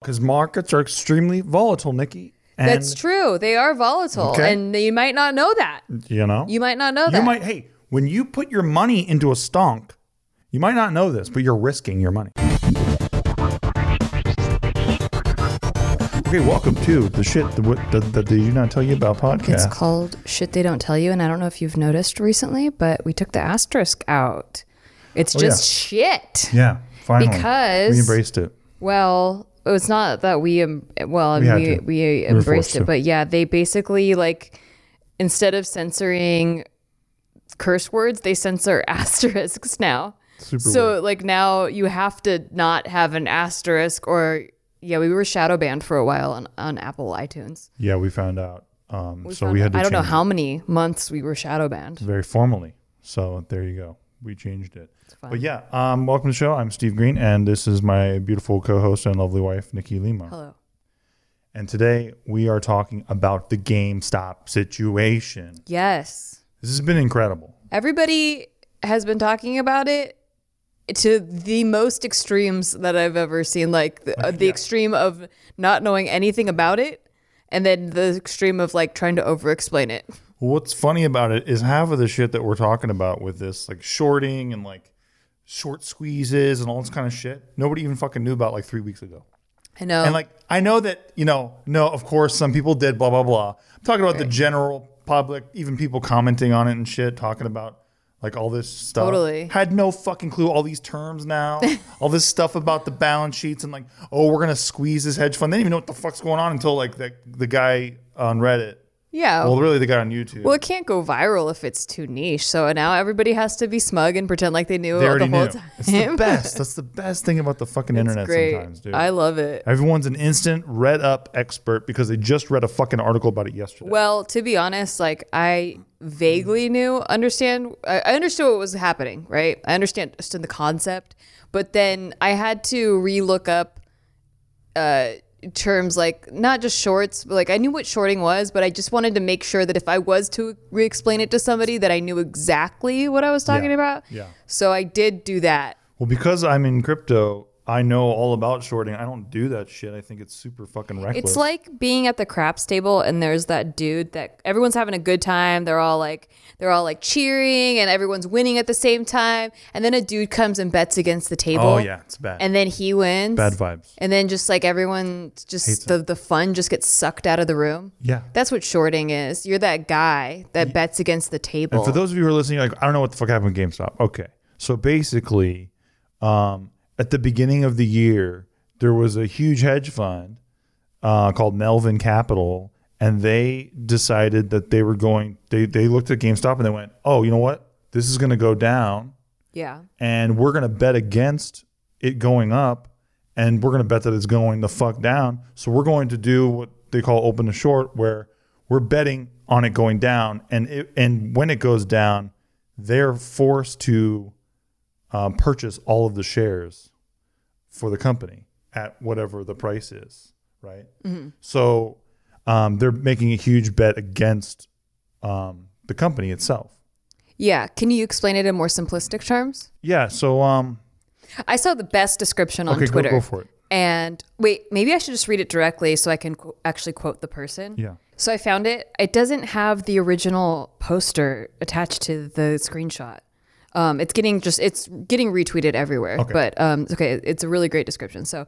because markets are extremely volatile, Nikki. And, That's true. They are volatile, Okay. and you might not know that. You know, You might not know you that. might. Hey, when you put your money into a stonk, you might not know this, but you're risking your money. Okay, welcome to the shit that, what- that, that did you not tell you about podcast. It's called Shit They Don't Tell You, and I don't know if you've noticed recently, but we took the asterisk out. It's Oh, just shit. yeah, finally, Because- we embraced it. Well, it's not that we um, well We we to. we, embraced to. it, but yeah, they basically like instead of censoring curse words, they censor asterisks now. Super so weird. like now you have to not have an asterisk or yeah, we were shadow banned for a while on, on Apple iTunes. Yeah, we found out. Um, We so we had to I don't know change how many months we were shadow banned. very formally. So there you go. We changed it. But yeah, um, welcome to the show. I'm Steve Green, and this is my beautiful co-host and lovely wife, Nikki Lima. Hello. And today we are talking about the GameStop situation. Yes. This has been incredible. Everybody has been talking about it to the most extremes that I've ever seen. Like the, uh, the extreme of not knowing anything about it, and then the extreme of like trying to over explain it. What's funny about it is half of the shit that we're talking about with this, like shorting and like short squeezes and all this kind of shit, nobody even fucking knew about like three weeks ago. I know. And like, I know that, you know, no, of course, some people did, blah, blah, blah. I'm talking about the general public, even people commenting on it and shit, talking about like all this stuff. Totally. Had no fucking clue all these terms now, all this stuff about the balance sheets and like, oh, we're going to squeeze this hedge fund. They didn't even know what the fuck's going on until like the, the guy on Reddit. Yeah. Well, really, the guy on YouTube. well, it can't go viral if it's too niche. So now everybody has to be smug and pretend like they knew they it the whole knew. time. It's the best. That's the best thing about the fucking internet Great. sometimes, dude. I love it. Everyone's an instant read up expert because they just read a fucking article about it yesterday. Well, to be honest, like I vaguely knew, understand, I I understood what was happening, right? I understand, understood the concept, but then I had to relook up uh, terms like not just shorts, but like I knew what shorting was, but I just wanted to make sure that if I was to re-explain it to somebody, that I knew exactly what I was talking Yeah. about. Yeah. So I did do that. Well, because I'm in crypto, I know all about shorting. I don't do that shit. I think it's super fucking reckless. It's like being at the craps table and there's that dude that everyone's having a good time. They're all like they're all like cheering and everyone's winning at the same time. And then a dude comes and bets against the table. oh yeah, it's bad. And then he wins. bad vibes. And then just like everyone Hates just the, the fun just gets sucked out of the room. Yeah. That's what shorting is. You're that guy that bets against the table. And for those of you who are listening, like I don't know what the fuck happened with GameStop. Okay, so basically, um, at the beginning of the year, there was a huge hedge fund uh, called Melvin Capital, and they decided that they were going. They they looked at GameStop and they went, "Oh, you know what? This is going to go down." yeah. and we're going to bet against it going up and we're going to bet that it's going the fuck down so we're going to do what they call open to short where we're betting on it going down and it, and when it goes down they're forced to um, purchase all of the shares for the company at whatever the price is right so um, they're making a huge bet against um, the company itself Yeah. Can you explain it in more simplistic terms? yeah so um I saw the best description on okay go, Twitter. go for it And wait, maybe I should just read it directly so I can qu- actually quote the person. yeah So I found it. It doesn't have the original poster attached to the screenshot. Um, it's getting just it's getting retweeted everywhere. Okay. But um, it's okay. It's a really great description. So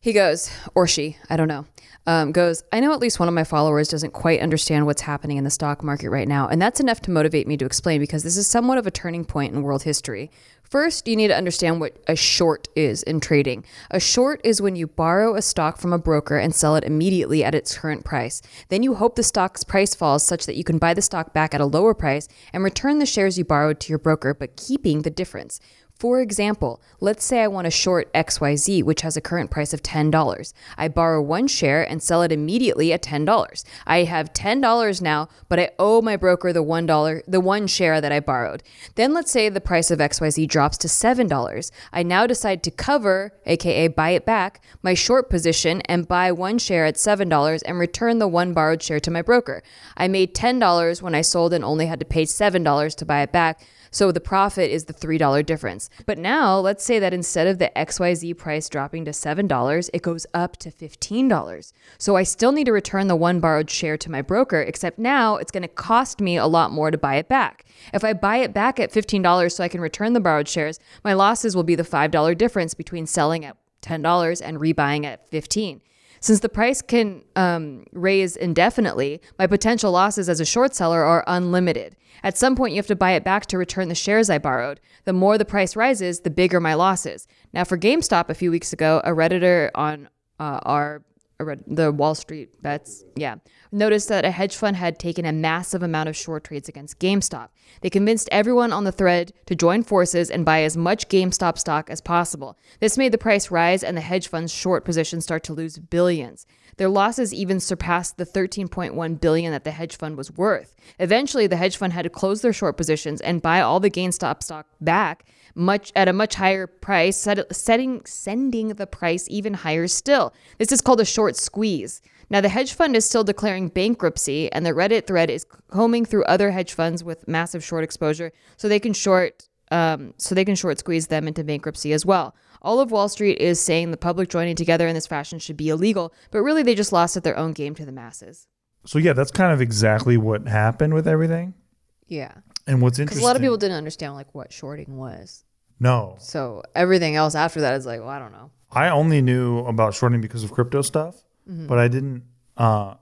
he goes, or she, I don't know, um, goes, I know at least one of my followers doesn't quite understand what's happening in the stock market right now. And that's enough to motivate me to explain because this is somewhat of a turning point in world history. First, you need to understand what a short is in trading. A short is when you borrow a stock from a broker and sell it immediately at its current price. Then you hope the stock's price falls such that you can buy the stock back at a lower price and return the shares you borrowed to your broker, but keeping the difference. For example, let's say I want to short XYZ, which has a current price of $10. I borrow one share and sell it immediately at $10. I have $10 now, but I owe my broker the $1, the one share that I borrowed. Then let's say the price of XYZ drops to $7. I now decide to cover, aka buy it back, my short position and buy one share at $7 and return the one borrowed share to my broker. I made $10 when I sold and only had to pay $7 to buy it back. So the profit is the $3 difference. But now let's say that instead of the XYZ price dropping to $7, it goes up to $15. So I still need to return the one borrowed share to my broker, except now it's going to cost me a lot more to buy it back. If I buy it back at $15 so I can return the borrowed shares, my losses will be the $5 difference between selling at $10 and rebuying at 15. Since the price can um, raise indefinitely, my potential losses as a short seller are unlimited. At some point, you have to buy it back to return the shares I borrowed. The more the price rises, the bigger my losses. Now, for GameStop a few weeks ago, a Redditor on uh, our the Wall Street bets, yeah, noticed that a hedge fund had taken a massive amount of short trades against GameStop. They convinced everyone on the thread to join forces and buy as much GameStop stock as possible. This made the price rise and the hedge fund's short position start to lose billions. Their losses even surpassed the 13.1 billion that the hedge fund was worth. Eventually, the hedge fund had to close their short positions and buy all the GameStop stock back much at a much higher price, set, setting sending the price even higher still. This is called a short squeeze. Now, the hedge fund is still declaring bankruptcy, and the Reddit thread is combing through other hedge funds with massive short exposure, so they can short, um, so they can short squeeze them into bankruptcy as well. All of Wall Street is saying the public joining together in this fashion should be illegal, but really they just lost at their own game to the masses. So yeah, that's kind of exactly what happened with everything. Yeah, And what's interesting, because interesting? a lot of people didn't understand like what shorting was. No, So everything else after that is like, well, I don't know. I only knew about shorting because of crypto stuff, Mm-hmm. but I didn't uh,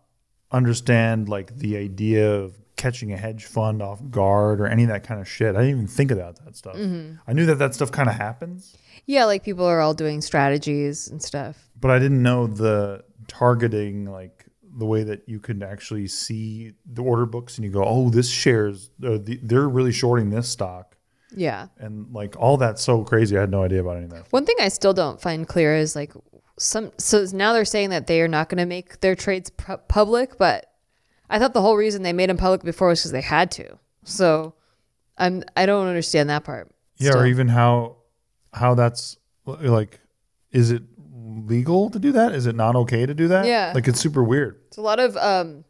understand like the idea of catching a hedge fund off guard or any of that kind of shit. I didn't even think about that stuff. Mm-hmm. I knew that that stuff kind of happens, Yeah, like people are all doing strategies and stuff. but I didn't know the targeting like the way that you could actually see the order books and you go, oh, this shares uh, the, they're really shorting this stock. Yeah. And like all that's so crazy. I had no idea about any of that. One thing I still don't find clear is like some. So now they're saying that they are not going to make their trades pu- public, but I thought the whole reason they made them public before was because they had to. So I'm I don't understand that part. Yeah, still. or even how how that's like, is it legal to do that? Is it not okay to do that? Yeah. like it's super weird. It's a lot of um,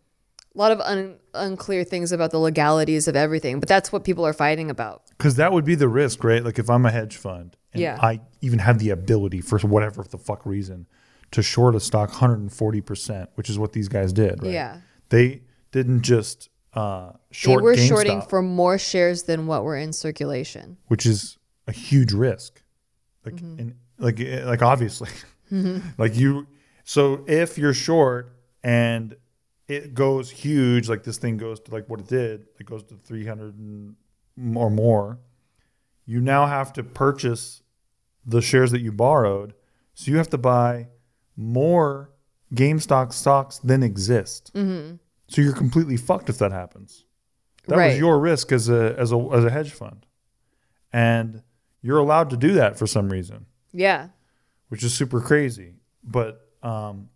a lot of un- unclear things about the legalities of everything, but that's what people are fighting about. Because that would be the risk, right? Like if I'm a hedge fund and Yeah. I even have the ability for whatever the fuck reason to short a stock 140 percent, which is what these guys did, right? Yeah. they didn't just uh, short they were GameStop, shorting for more shares than what were in circulation. which is a huge risk. Like, Mm-hmm. and like, eh, like obviously, like you. So if you're short and it goes huge, like this thing goes to like what it did, it goes to 300 and or more. You now have to purchase the shares that you borrowed, so you have to buy more GameStop stocks than exist. Mm-hmm. So you're completely fucked if that happens. That Right. was your risk as a as a as a hedge fund, and you're allowed to do that for some reason, Yeah. which is super crazy. But um,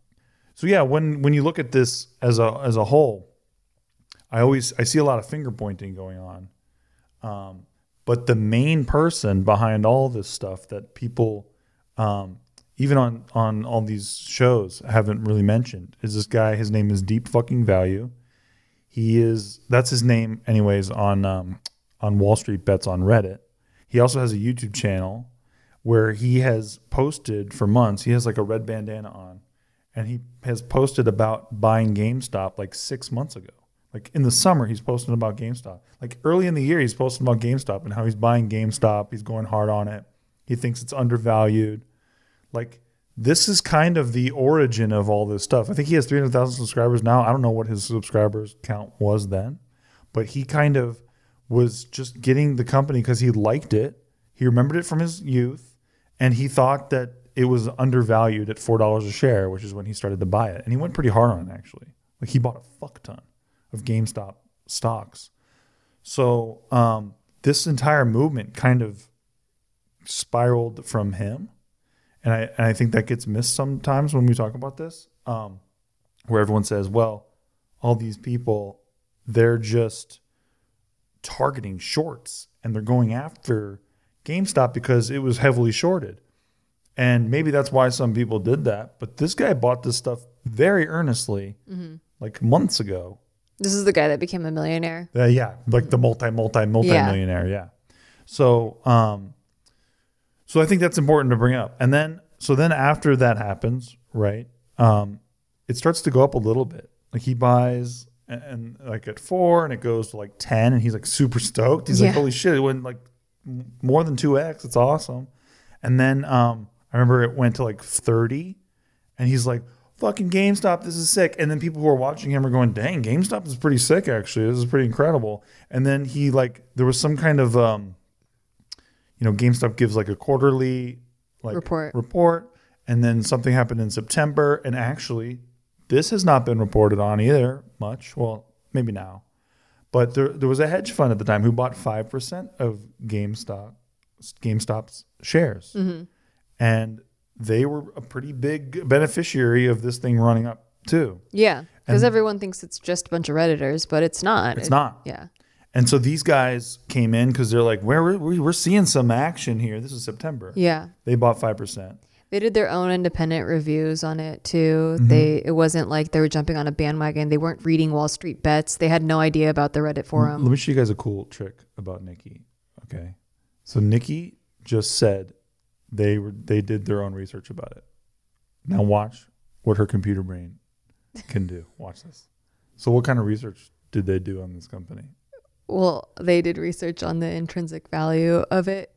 so yeah, when when you look at this as a as a whole, I always I see a lot of finger pointing going on, um, but the main person behind all this stuff that people, um, even on on all these shows, haven't really mentioned is this guy. His name is Deep Fucking Value. He is that's his name, anyways, on um, on Wall Street Bets on Reddit. He also has a YouTube channel where he has posted for months. He has like a red bandana on, and he has posted about buying GameStop like six months ago. Like in the summer, he's posting about GameStop. Like early in the year, he's posting about GameStop and how he's buying GameStop. He's going hard on it. He thinks it's undervalued. Like this is kind of the origin of all this stuff. I think he has 300,000 subscribers now. I don't know what his subscribers count was then, but he kind of was just getting the company because he liked it. He remembered it from his youth and he thought that it was undervalued at $4 a share, which is when he started to buy it. And he went pretty hard on it actually. Like he bought a fuck ton of GameStop stocks. So um, this entire movement kind of spiraled from him and I and I think that gets missed sometimes when we talk about this, um, where everyone says, "Well, all these people, they're just targeting shorts and they're going after GameStop because it was heavily shorted." And maybe that's why some people did that. But this guy bought this stuff very earnestly, like months ago. This is the guy that became a millionaire. Uh, yeah, like the multi, multi, multi millionaire. Yeah. So, um, so I think that's important to bring up. And then, so then after that happens, right? Um, it starts to go up a little bit. Like he buys and, and like at four, and it goes to like ten, and he's like super stoked. He's Yeah. like, "Holy shit! It went like more than two x. It's awesome." And then um, I remember it went to like thirty, and he's like, "Fucking GameStop, this is sick." And then people who are watching him are going, "Dang, GameStop is pretty sick. Actually, this is pretty incredible." And then he like there was some kind of um, you know, GameStop gives like a quarterly like Report. report, and then something happened in September, and actually, this has not been reported on either much. Well, maybe now, but there there was a hedge fund at the time who bought five percent of GameStop GameStop's shares, Mm-hmm. and they were a pretty big beneficiary of this thing running up too. Yeah, because everyone thinks it's just a bunch of redditors, but it's not. It's It- not. Yeah. And so these guys came in because they're like, "Where we're, we're seeing some action here. This is September. Yeah. They bought five percent. They did their own independent reviews on it too. Mm-hmm. They it wasn't like they were jumping on a bandwagon. They weren't reading Wall Street bets. They had no idea about the Reddit forum. Let me show you guys a cool trick about Nikki. Okay, so Nikki just said they were they did their own research about it. Now watch what her computer brain can do. Watch this. So what kind of research did they do on this company? Well, they did research on the intrinsic value of it,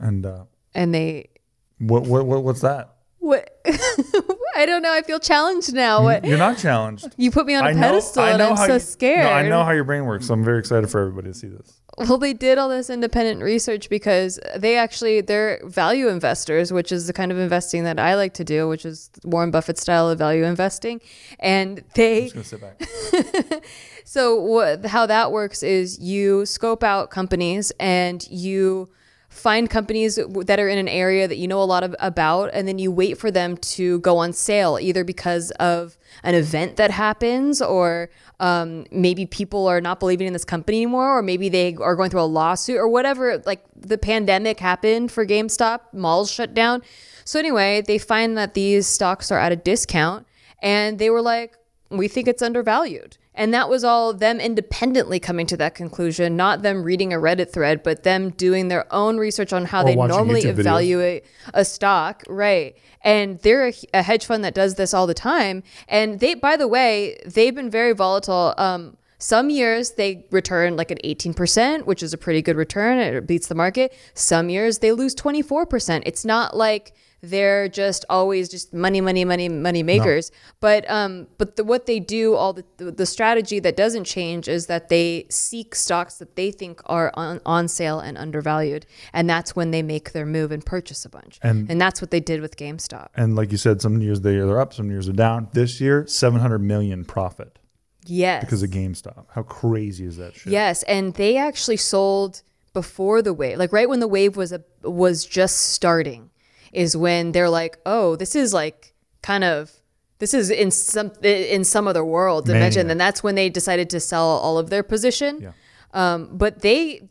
And uh, and they what what what what's that? what I don't know. I feel challenged now. What You're not challenged. you put me on a I know. pedestal, I and know I'm how so you, scared. No, I know how your brain works. So I'm very excited for everybody to see this. Well, they did all this independent research because they actually they're value investors, which is the kind of investing that I like to do, which is Warren Buffett style of value investing. And they I'm just gonna sit back. so what, how that works is you scope out companies and you find companies that are in an area that you know a lot of, about and then you wait for them to go on sale either because of an event that happens or um, maybe people are not believing in this company anymore or maybe they are going through a lawsuit or whatever like the pandemic happened for GameStop malls shut down so anyway they find that these stocks are at a discount and they were like we think it's undervalued. And that was all them independently coming to that conclusion, not them reading a Reddit thread, but them doing their own research on how Or they normally YouTube videos. evaluate a stock. Right. And they're a, a hedge fund that does this all the time. And they, by the way, they've been very volatile. Um, some years they return like an 18%, which is a pretty good return. It beats the market. Some years they lose 24%. It's not like they're just always just money, money, money, money makers. But um, but the, what they do, all the, the the strategy that doesn't change is that they seek stocks that they think are on, on sale and undervalued, and that's when they make their move and purchase a bunch. And- and that's what they did with GameStop. And like you said, some years they are up, some years are down. This year, 700 million profit Yes, because of GameStop. How crazy is that shit? Yes, and they actually sold before the wave, like right when the wave was a was just starting, is when they're like, oh, this is like kind of this is in some in some other world dimension, and that's when they decided to sell all of their position. Yeah. Um, but they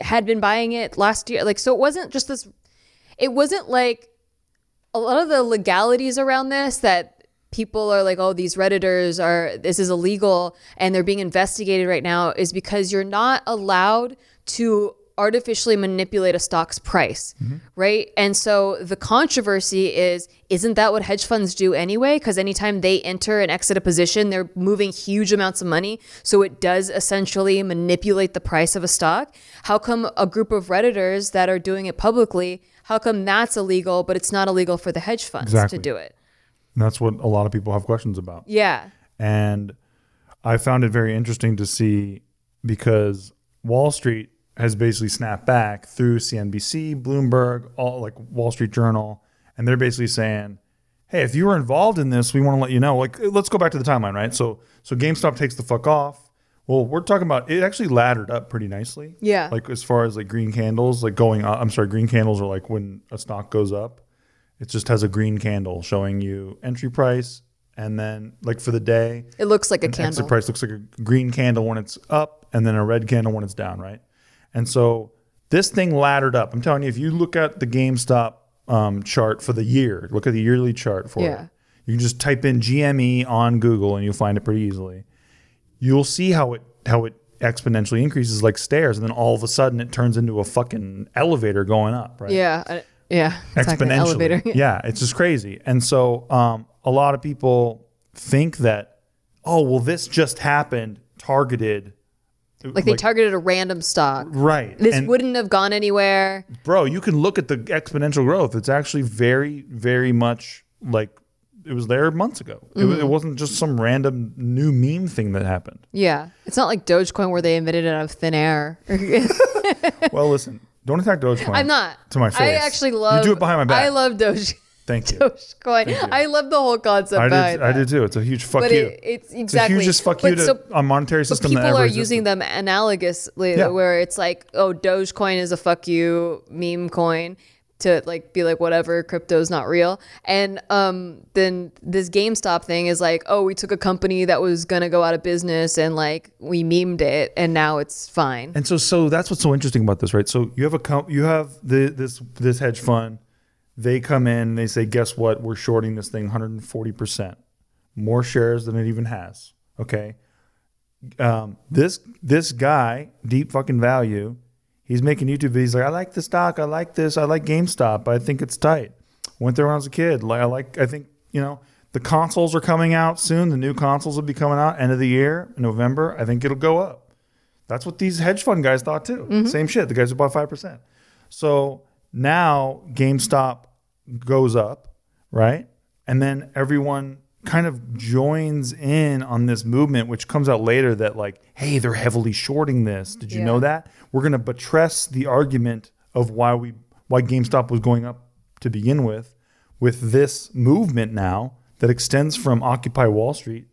had been buying it last year, like so it wasn't just this. It wasn't like a lot of the legalities around this that people are like, oh, these redditors are this is illegal and they're being investigated right now is because you're not allowed to artificially manipulate a stock's price, mm-hmm. right? And so the controversy is isn't that what hedge funds do anyway? Because anytime they enter and exit a position, they're moving huge amounts of money. So it does essentially manipulate the price of a stock. How come a group of Redditors that are doing it publicly, how come that's illegal, but it's not illegal for the hedge funds Exactly. to do it? And that's what a lot of people have questions about. Yeah. And I found it very interesting to see because Wall Street has basically snapped back through CNBC, Bloomberg, all like Wall Street Journal, and they're basically saying, "Hey, if you were involved in this, we want to let you know." Like, let's go back to the timeline, right? So, so GameStop takes the fuck off. Well, we're talking about it actually laddered up pretty nicely. Yeah. Like as far as like green candles, like going up. I'm sorry, green candles are like when a stock goes up, it just has a green candle showing you entry price, and then like for the day, It looks like a candle. exit price looks like a green candle when it's up and then a red candle when it's down, right? And so this thing laddered up. I'm telling you, if you look at the GameStop um, chart for the year, look at the yearly chart for Yeah. it. You can just type in GME on Google and you'll find it pretty easily. You'll see how it how it exponentially increases like stairs, and then all of a sudden it turns into a fucking elevator going up, right? Yeah. I- yeah. It's like yeah, it's just crazy. And so um, a lot of people think that, oh, well, this just happened, targeted. Like they targeted a random stock. right. This and wouldn't have gone anywhere. bro, you can look at the exponential growth. It's actually very, very much like it was there months ago. It, Mm-hmm. wa- it wasn't just some random new meme thing that happened. Yeah. It's not like Dogecoin where they invented it out of thin air. well, listen, don't attack Dogecoin. I'm not. To my face. I actually love. You do it behind my back. I love Doge, Thank you. Dogecoin. I love the whole concept I do. I do too. It's a huge fuck But you. it, it's exactly It's hugest fuck but you to so- a monetary But system. people that ever are existed. using them analogously, Yeah. where it's like, oh, Dogecoin is a fuck you meme coin to like be like whatever crypto's not real and um then this GameStop thing is like oh we took a company that was gonna go out of business and like we memed it and now it's fine And so, so that's what's so interesting about this, right? So you have a com- you have the this this hedge fund. They come in and they say, guess what? We're shorting this thing 140 percent, more shares than it even has. Okay. Um, this this guy, deep fucking value, he's making YouTube videos. He's like, I like the stock. I like this. I like GameStop. I think it's tight. Went there when I was a kid. Like I like. I think you know the consoles are coming out soon. The new consoles will be coming out end of the year, November. I think it'll go up. That's what these hedge fund guys thought too. Same shit. The guys who bought five percent. So now GameStop goes up, right? And then everyone kind of joins in on this movement, which comes out later that like, hey, they're heavily shorting this. Did you Yeah. know that? We're gonna buttress the argument of why we why GameStop was going up to begin with, with this movement now that extends from Occupy Wall Street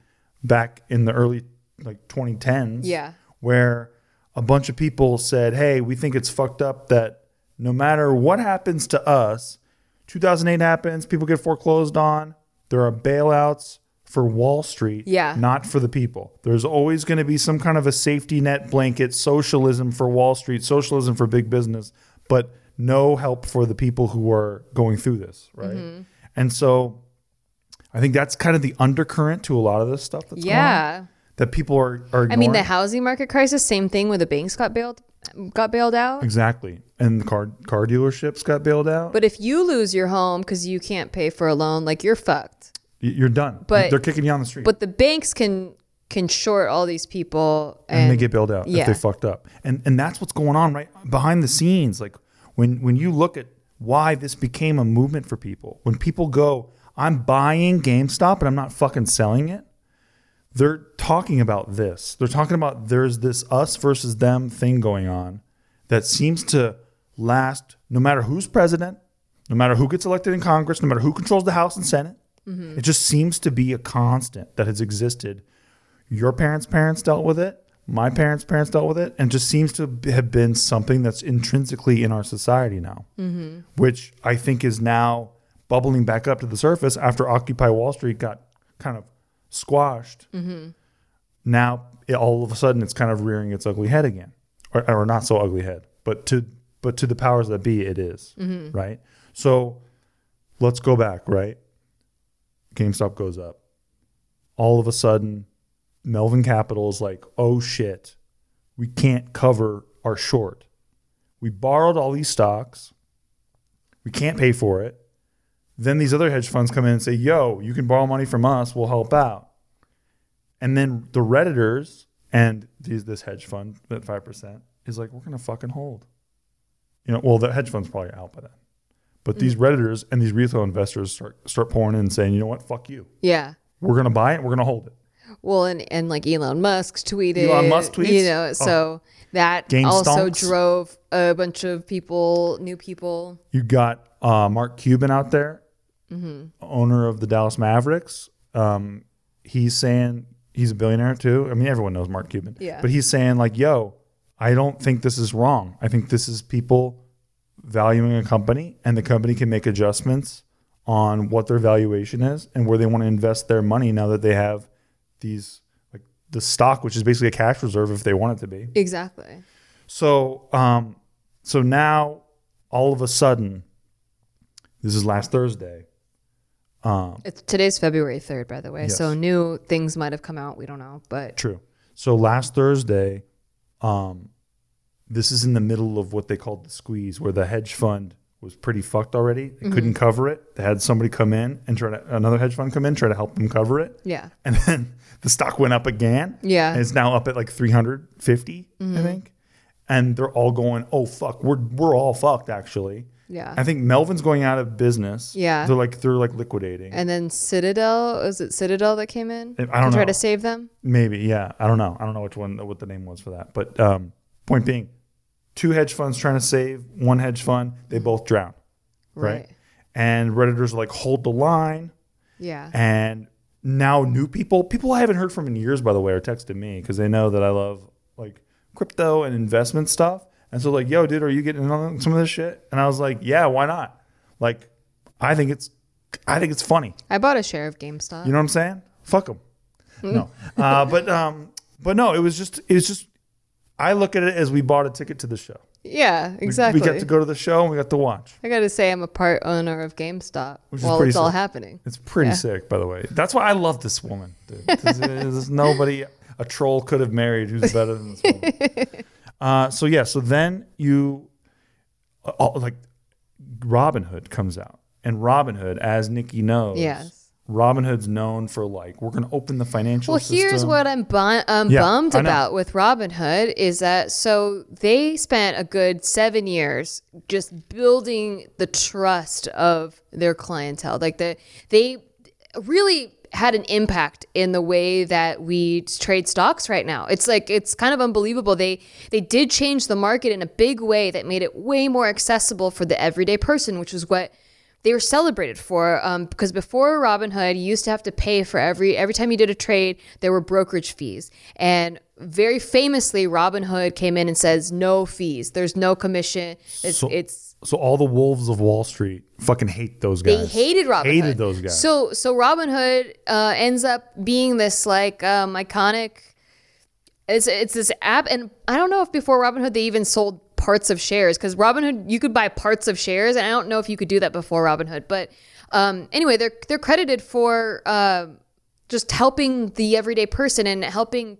back in the early like 2010s Yeah. where a bunch of people said, "Hey, we think it's fucked up that no matter what happens to us, 2008 happens, people get foreclosed on, there are bailouts for Wall Street, Yeah. not for the people. There's always going to be some kind of a safety net blanket, socialism for Wall Street, socialism for big business, but no help for the people who are going through this, right? Mm-hmm. And so I think that's kind of the undercurrent to a lot of this stuff that's going on yeah that people are, are I mean the housing market crisis same thing when the banks got bailed got bailed out Exactly. And the car car dealerships got bailed out. but if you lose your home because you can't pay for a loan like you're fucked You're done. But- they're kicking you on the street. but the banks can can short all these people and, and, they get bailed out if yeah. they fucked up. And and that's what's going on right behind the scenes. Like when when you look at why this became a movement for people, when people go, I'm buying GameStop and I'm not fucking selling it, they're talking about this. They're talking about there's this us versus them thing going on that seems to last no matter who's president, no matter who gets elected in Congress, no matter who controls the House and Senate. Mm-hmm. It just seems to be a constant that has existed. Your parents' parents dealt with it. My parents' parents dealt with it, and just seems to have been something that's intrinsically in our society now, mm-hmm. which I think is now bubbling back up to the surface after Occupy Wall Street got kind of squashed. Now, it, all of a sudden, it's kind of rearing its ugly head again, or, or not so ugly head, but to but to the powers that be, it is, right. So let's go back, right? GameStop goes up. All of a sudden, Melvin Capital is like, oh shit, we can't cover our short. We borrowed all these stocks. We can't pay for it. Then these other hedge funds come in and say, yo, you can borrow money from us. We'll help out. And then the Redditors and these, this hedge fund at 5% is like, we're going to fucking hold. You know, well, the hedge fund's probably out by then. But these Redditors and these retail investors start, start pouring in and saying, you know what, fuck you. yeah We're going to buy it. We're going to hold it. Well, and, and like Elon Musk tweeted, Elon Musk tweets? you know, so that Game also stonks? drove a bunch of people, new people. You got uh, Mark Cuban out there, Mm-hmm. owner of the Dallas Mavericks. Um, he's saying he's a billionaire too. I mean, everyone knows Mark Cuban. Yeah. But he's saying like, "Yo, I don't think this is wrong. I think this is people valuing a company, and the company can make adjustments on what their valuation is and where they want to invest their money now that they have these like the stock, which is basically a cash reserve if they want it to be." Exactly. So, um, so now all of a sudden, this is last Thursday. Um, It's today's February 3rd, by the way. Yes. So new things might have come out. We don't know, but true. So last Thursday, Um, this is in the middle of what they called the squeeze, where the hedge fund was pretty fucked already. They Mm-hmm. couldn't cover it. They had somebody come in and try to another hedge fund come in try to help them cover it. Yeah. And then the stock went up again. Yeah. And it's now up at like 350, Mm-hmm. I think. And they're all going, oh fuck, we're we're all fucked actually. Yeah. I think Melvin's going out of business. Yeah. They're like they're like liquidating. And then Citadel, was it Citadel that came in? I don't to try to save them? Maybe, yeah. I don't know. I don't know which one what the name was for that. But um, point being, two hedge funds trying to save one hedge fund, they both drown. Right. Right. And Redditors are like, hold the line. Yeah. And now new people, people I haven't heard from in years, by the way, are texting me because they know that I love like crypto and investment stuff. And so like, yo, dude, are you getting in on some of this shit? And I was like, yeah, why not? Like, I think it's, I think it's funny. I bought a share of GameStop. You know what I'm saying? Fuck them. No, uh, but um, but no, it was just it was just. I look at it as we bought a ticket to the show. yeah, exactly. We got to go to the show and we got to watch. I got to say, I'm a part owner of GameStop Which while it's all happening. It's pretty Yeah. sick, by the way. That's why I love this woman. Dude. There's nobody a troll could have married who's better than this woman. Uh, so yeah, so then you, uh, all- like, Robinhood comes out, and Robinhood, as Nikki knows, Yes. Robinhood's known for like we're going to open the financial. Well, here's what I'm, bu- I'm Yeah, bummed about with Robinhood is that so they spent a good seven years just building the trust of their clientele. Like the they really had an impact in the way that we trade stocks right now. It's like it's kind of unbelievable. They they did change the market in a big way that made it way more accessible for the everyday person, which was what they were celebrated for um, because before Robinhood, you used to have to pay for every every time you did a trade. There were brokerage fees, and very famously, Robinhood came in and says no fees. There's no commission. It's So- it's So all the wolves of Wall Street fucking hate those guys. they hated Robinhood. Hated those guys. So so Robinhood uh, ends up being this like um, iconic. It's it's this app, and I don't know if before Robinhood they even sold parts of shares because Robinhood you could buy parts of shares, and I don't know if you could do that before Robinhood. But um, anyway, they're they're credited for uh, just helping the everyday person and helping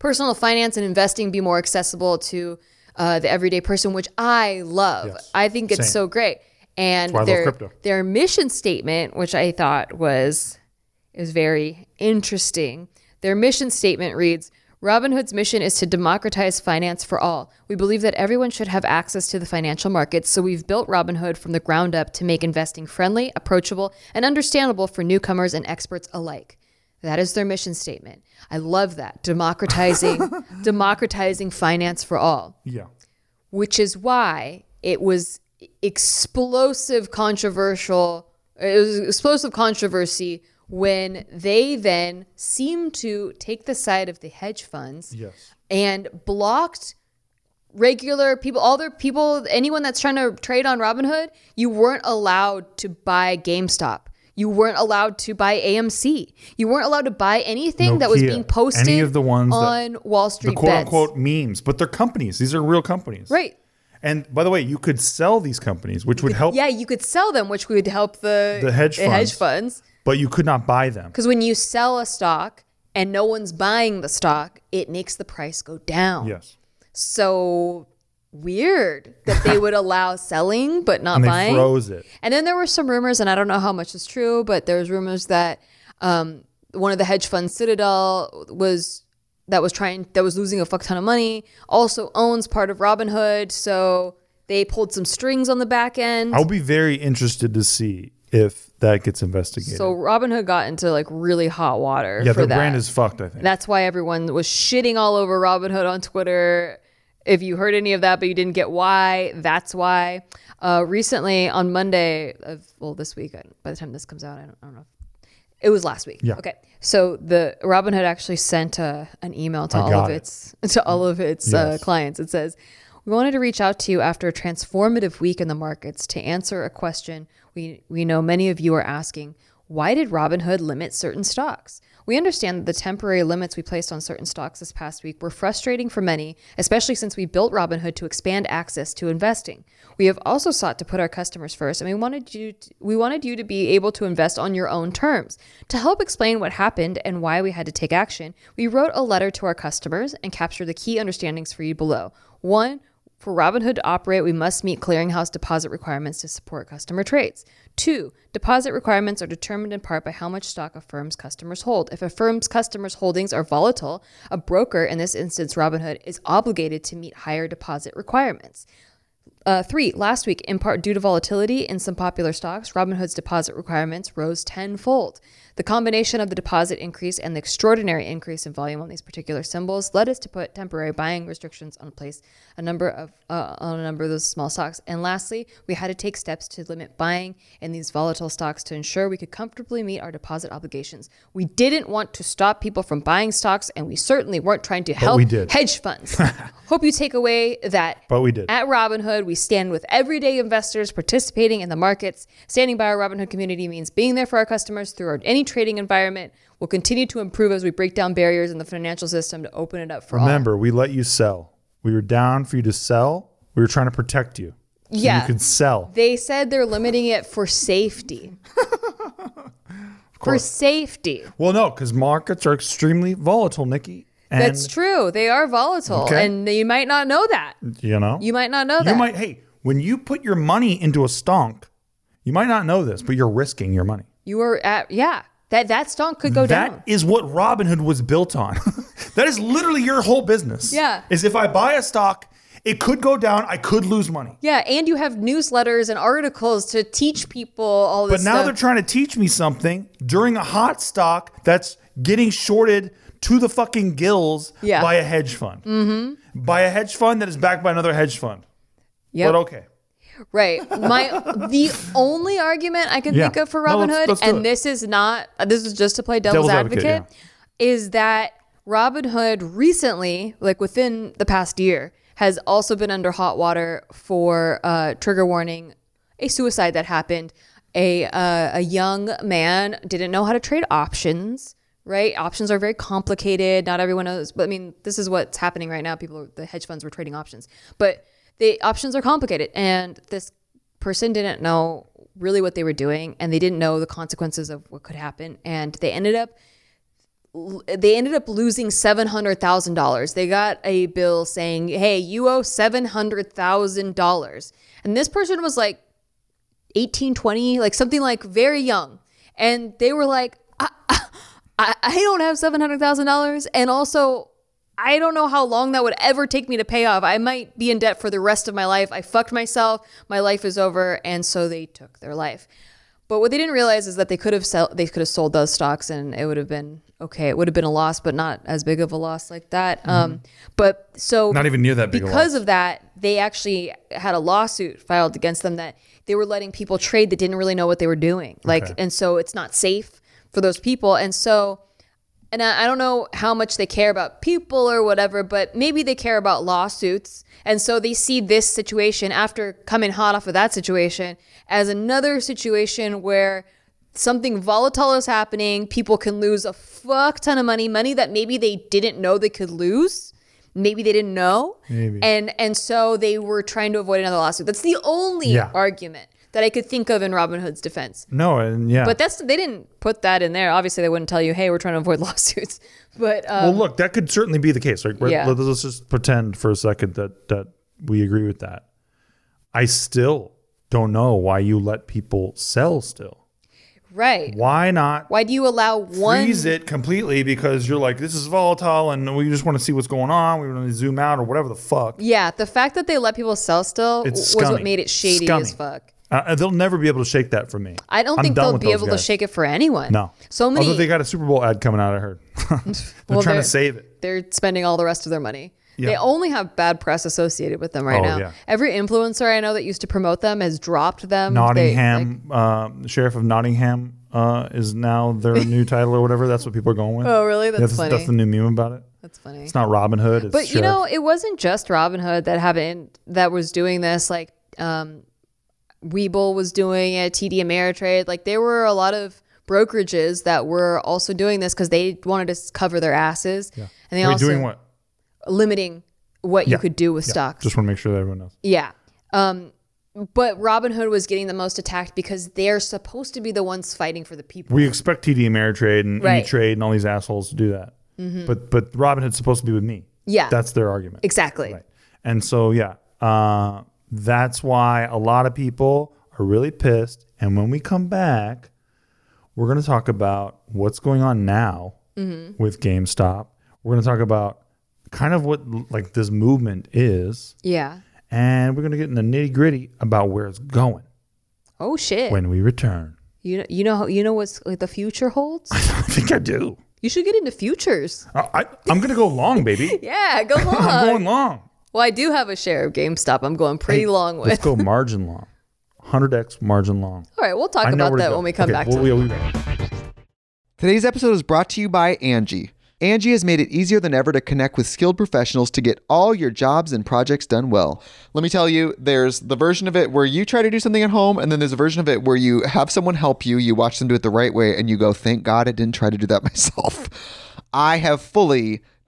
personal finance and investing be more accessible to uh, the everyday person, which I love. Yes. I think it's Same. so great. And why I love their their mission statement, which I thought was is very interesting. Their mission statement reads Robinhood's mission is to democratize finance for all. We believe that everyone should have access to the financial markets, so we've built Robinhood from the ground up to make investing friendly, approachable, and understandable for newcomers and experts alike. That is their mission statement. I love that. Democratizing democratizing finance for all yeah. which is why it was explosive controversial it was explosive controversy when they then seemed to take the side of the hedge funds Yes. and blocked regular people all their people anyone that's trying to trade on Robinhood you weren't allowed to buy GameStop you weren't allowed to buy AMC you weren't allowed to buy anything that was being posted any of the ones that- on Wall Street. The quote unquote memes, but they're companies. These are real companies. right And by the way, you could sell these companies, which would help, Yeah, you could sell them, which would help the The hedge hedge funds. funds. but you could not buy them. Because when you sell a stock and no one's buying the stock, it makes the price go down. Yes. So weird that they would allow selling but not And they buying. froze it. And then there were some rumors, and I don't know how much is true, but there was rumors that um, one of the hedge funds, Citadel, was that was trying that was losing a fuck ton of money. Also owns part of Robinhood, so they pulled some strings on the back end. I'll be very interested to see if that gets investigated. So Robinhood got into like really hot water yeah, their that. brand is fucked, I think. That's why everyone was shitting all over Robinhood on Twitter. If you heard any of that, but you didn't get why, that's why. Uh, recently on Monday of well, this week. By the time this comes out, I don't, I don't know. It was last week. Yeah. Okay. So the Robinhood actually sent a, an email to I all of it. its to all of its uh, clients. It says, "We wanted to reach out to you after a transformative week in the markets to answer a question we we know many of you are asking. Why did Robinhood limit certain stocks? We understand that the temporary limits we placed on certain stocks this past week were frustrating for many, especially since we built Robinhood to expand access to investing. We have also sought to put our customers first, and we wanted you to, we wanted you to be able to invest on your own terms. To help explain what happened and why we had to take action, we wrote a letter to our customers and captured the key understandings for you below. One, for Robinhood to operate, we must meet clearinghouse deposit requirements to support customer trades. Two, deposit requirements are determined in part by how much stock a firm's customers hold. If a firm's customers' holdings are volatile, a broker, in this instance Robinhood, is obligated to meet higher deposit requirements. Uh, three, last week, in part due to volatility in some popular stocks, Robinhood's deposit requirements rose tenfold. The combination of the deposit increase and the extraordinary increase in volume on these particular symbols led us to put temporary buying restrictions on place a number of uh, on a number of those small stocks. And lastly, we had to take steps to limit buying in these volatile stocks to ensure we could comfortably meet our deposit obligations. We didn't want to stop people from buying stocks, and we certainly weren't trying to help hedge funds. Hope you take away that But we did. at Robinhood, we stand with everyday investors participating in the markets. Standing by our Robinhood community means being there for our customers through our, any trading environment. We'll continue to improve as we break down barriers in the financial system to open it up for all. Remember, we let you sell. We were down for you to sell. We were trying to protect you. So Yeah. You could sell. They said they're limiting it for safety. for safety. Well, no, because markets are extremely volatile, Nikki. And, That's true. They are volatile. Okay. And you might not know that. you know, You might not know you that. You might, hey, when you put your money into a stonk, you might not know this, but you're risking your money. you are at, yeah. That, that stock could go That down. That is what Robinhood was built on. that is literally your whole business. Yeah. Is if I buy a stock, it could go down, I could lose money. Yeah, and you have newsletters and articles to teach people all this But now stuff. they're trying to teach me something during a hot stock that's getting shorted to the fucking gills Yeah. by a hedge fund. Mm-hmm. By a hedge fund that is backed by another hedge fund. Yep. But okay. Right. My the only argument I can Yeah. think of for No, let's- Robinhood, let's and it. this is not this is just to play devil's, Devil's advocate, advocate, is that Robinhood recently, like within the past year, has also been under hot water for uh, trigger warning a suicide that happened. A uh, a young man didn't know how to trade options. Right, options are very complicated. Not everyone knows, but I mean, this is what's happening right now. People, the hedge funds were trading options, but the options are complicated, and this person didn't know really what they were doing and they didn't know the consequences of what could happen and they ended up they ended up losing $700,000. They got a bill saying, "Hey, you owe $700,000." And this person was like 18, 20, like something like very young. And they were like, I, I, I don't have $700,000. And also, I don't know how long that would ever take me to pay off. I might be in debt for the rest of my life. I fucked myself. My life is over. And so they took their life. But what they didn't realize is that they could have sell, they could have sold those stocks and it would have been okay. It would have been a loss, but not as big of a loss like that. Um, but so Not even near that big a because loss. of that, they actually had a lawsuit filed against them that they were letting people trade that didn't really know what they were doing. Like, Okay. and so it's not safe for those people. And so, and I I don't know how much they care about people or whatever, but maybe they care about lawsuits. And so they see this situation after coming hot off of that situation as another situation where something volatile is happening. People can lose a fuck ton of money, money that maybe they didn't know they could lose. Maybe they didn't know. Maybe. And and so they were trying to avoid another lawsuit. That's the only Yeah. argument that I could think of in Robinhood's defense. No, and yeah. But that's they didn't put that in there. Obviously, they wouldn't tell you, "Hey, we're trying to avoid lawsuits." But um, well, look, that could certainly be the case. Like, Yeah. let's, let's just pretend for a second that that we agree with that. I still don't know why you let people sell still. right, Why not why do you allow one? freeze it completely because you're like, this is volatile and we just want to see what's going on. We want to zoom out or whatever the fuck. Yeah, the fact that they let people sell still It's was scummy. what made it shady Scummy. as fuck. Uh, they'll never be able to shake that from me. I don't I'm think they'll be able to shake it for anyone. No. So many. Although they got a Super Bowl ad coming out, I heard. they're Well, trying they're- to save it. they're spending all the rest of their money. They only have bad press associated with them right Oh, now. yeah. Every influencer I know that used to promote them has dropped them. They- Nottingham, uh, the sheriff of Nottingham uh, is now their new title or whatever. That's what people are going with. oh, really? That's, that's, funny. that's the new meme about it. That's funny. It's not Robin Hood. It's But you know, it wasn't just Robinhood that happened that was doing this. Like, um, Webull was doing it, TD Ameritrade. Like, there were a lot of brokerages that were also doing this because they wanted to cover their asses, Yeah. and they Wait, also doing what? limiting what you could do with Yeah, stocks. Just want to make sure that everyone knows. Yeah. Um, but Robinhood was getting the most attacked because they're supposed to be the ones fighting for the people. We expect TD Ameritrade and Right. Mm-hmm. E-Trade and all these assholes to do that. But but Robinhood's supposed to be with me. Yeah. That's their argument. exactly. Right. And so, yeah, uh, that's why a lot of people are really pissed. And when we come back, we're going to talk about what's going on now mm-hmm. with GameStop. We're going to talk about kind of what like this movement is, Yeah. and we're going to get in the nitty gritty about where it's going Oh shit. when we return. You know, you know, you know what's like the future holds. I don't think I do. you should get into futures. I, I, I'm going to go long, baby. Yeah, go long. I'm going long. Well, I do have a share of GameStop. I'm going pretty long with. Let's go margin long. 100x margin long. All right, we'll talk I know about where to that go. when we come Okay, back we'll, to we'll, it. we'll- Today's episode is brought to you by Angi. Angi has made it easier than ever to connect with skilled professionals to get all your jobs and projects done well. Let me tell you, there's the version of it where you try to do something at home, and then there's a version of it where you have someone help you, you watch them do it the right way, and you go, thank God I didn't try to do that myself. I have fully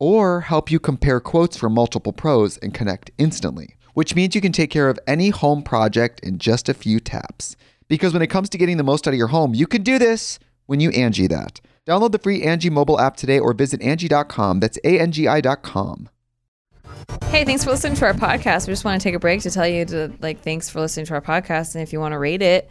or help you compare quotes from multiple pros and connect instantly, which means you can take care of any home project in just a few taps. Because when it comes to getting the most out of your home, you can do this when you Angi that. Download the free Angi mobile app today or visit Angi.com. That's A-N-G-I dot com. Hey, thanks for listening to our podcast. We just want to take a break to tell you to like thanks for listening to our podcast, and if you want to rate it,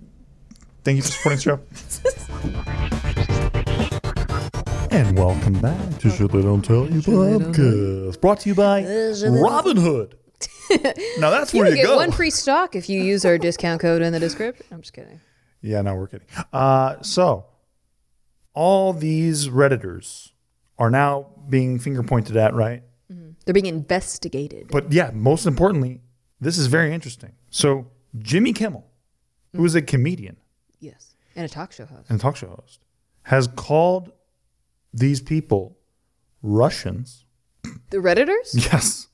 Thank you for supporting the show. and welcome back to Shit They Don't Tell You podcast. Brought to you by Robinhood. now that's You where you get go. one free stock if you use our discount code in the description. I'm just kidding. Yeah, no, we're kidding. Uh, so, all these Redditors are now being finger pointed at, right? They're being investigated. But yeah, most importantly, this is very interesting. So, Jimmy Kimmel, who is a comedian Yes. And a talk show host. and a talk show host, has called these people Russians. The Redditors? Yes.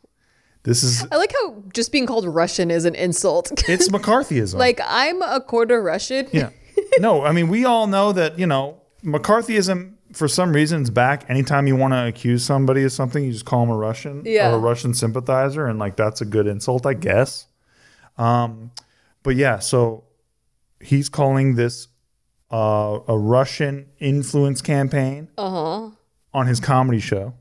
This is, I like how just being called Russian is an insult. it's McCarthyism. like I'm a quarter Russian. Yeah. No, I mean, we all know that, you know, McCarthyism for some reason is back. Anytime you want to accuse somebody of something, you just call them a Russian Yeah. or a Russian sympathizer. And like, that's a good insult, I guess. Um, but yeah, so he's calling this uh, a Russian influence campaign Uh-huh. on his comedy show.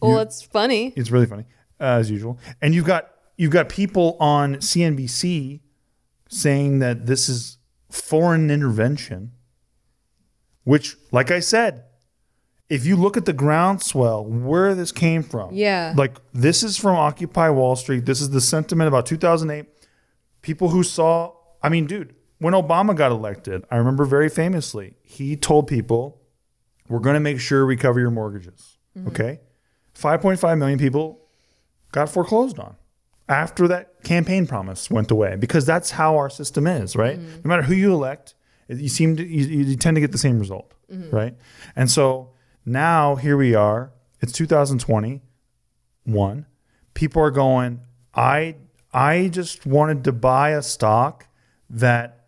Well, it's funny. It's really funny, uh, as usual. And you've got you've got people on CNBC saying that this is foreign intervention, which, like I said, if you look at the groundswell, where this came from, Yeah. like this is from Occupy Wall Street. This is the sentiment about 2008. People who saw, I mean, dude, when Obama got elected, I remember very famously, he told people, "We're going to make sure we cover your mortgages." Mm-hmm. Okay, 5.5 million people got foreclosed on after that campaign promise went away because that's how our system is, right? Mm-hmm. No matter who you elect, you seem to you, you tend to get the same result, mm-hmm. right? And so now here we are. It's 2021. People are going, I I just wanted to buy a stock that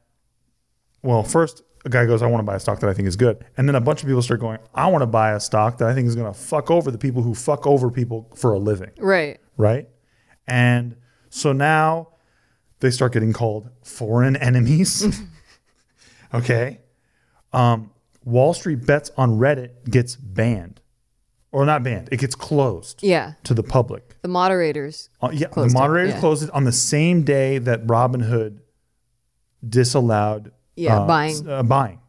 well, first a guy goes, I want to buy a stock that I think is good. And then a bunch of people start going, I want to buy a stock that I think is going to fuck over the people who fuck over people for a living Right. right? And so now they start getting called foreign enemies. okay. Um, Wall Street bets on Reddit gets banned, or not banned. It gets closed Yeah. to the public. The moderators. Uh, yeah, the it, moderator yeah. closed it on the same day that Robinhood disallowed Yeah, uh, buying. uh, buying,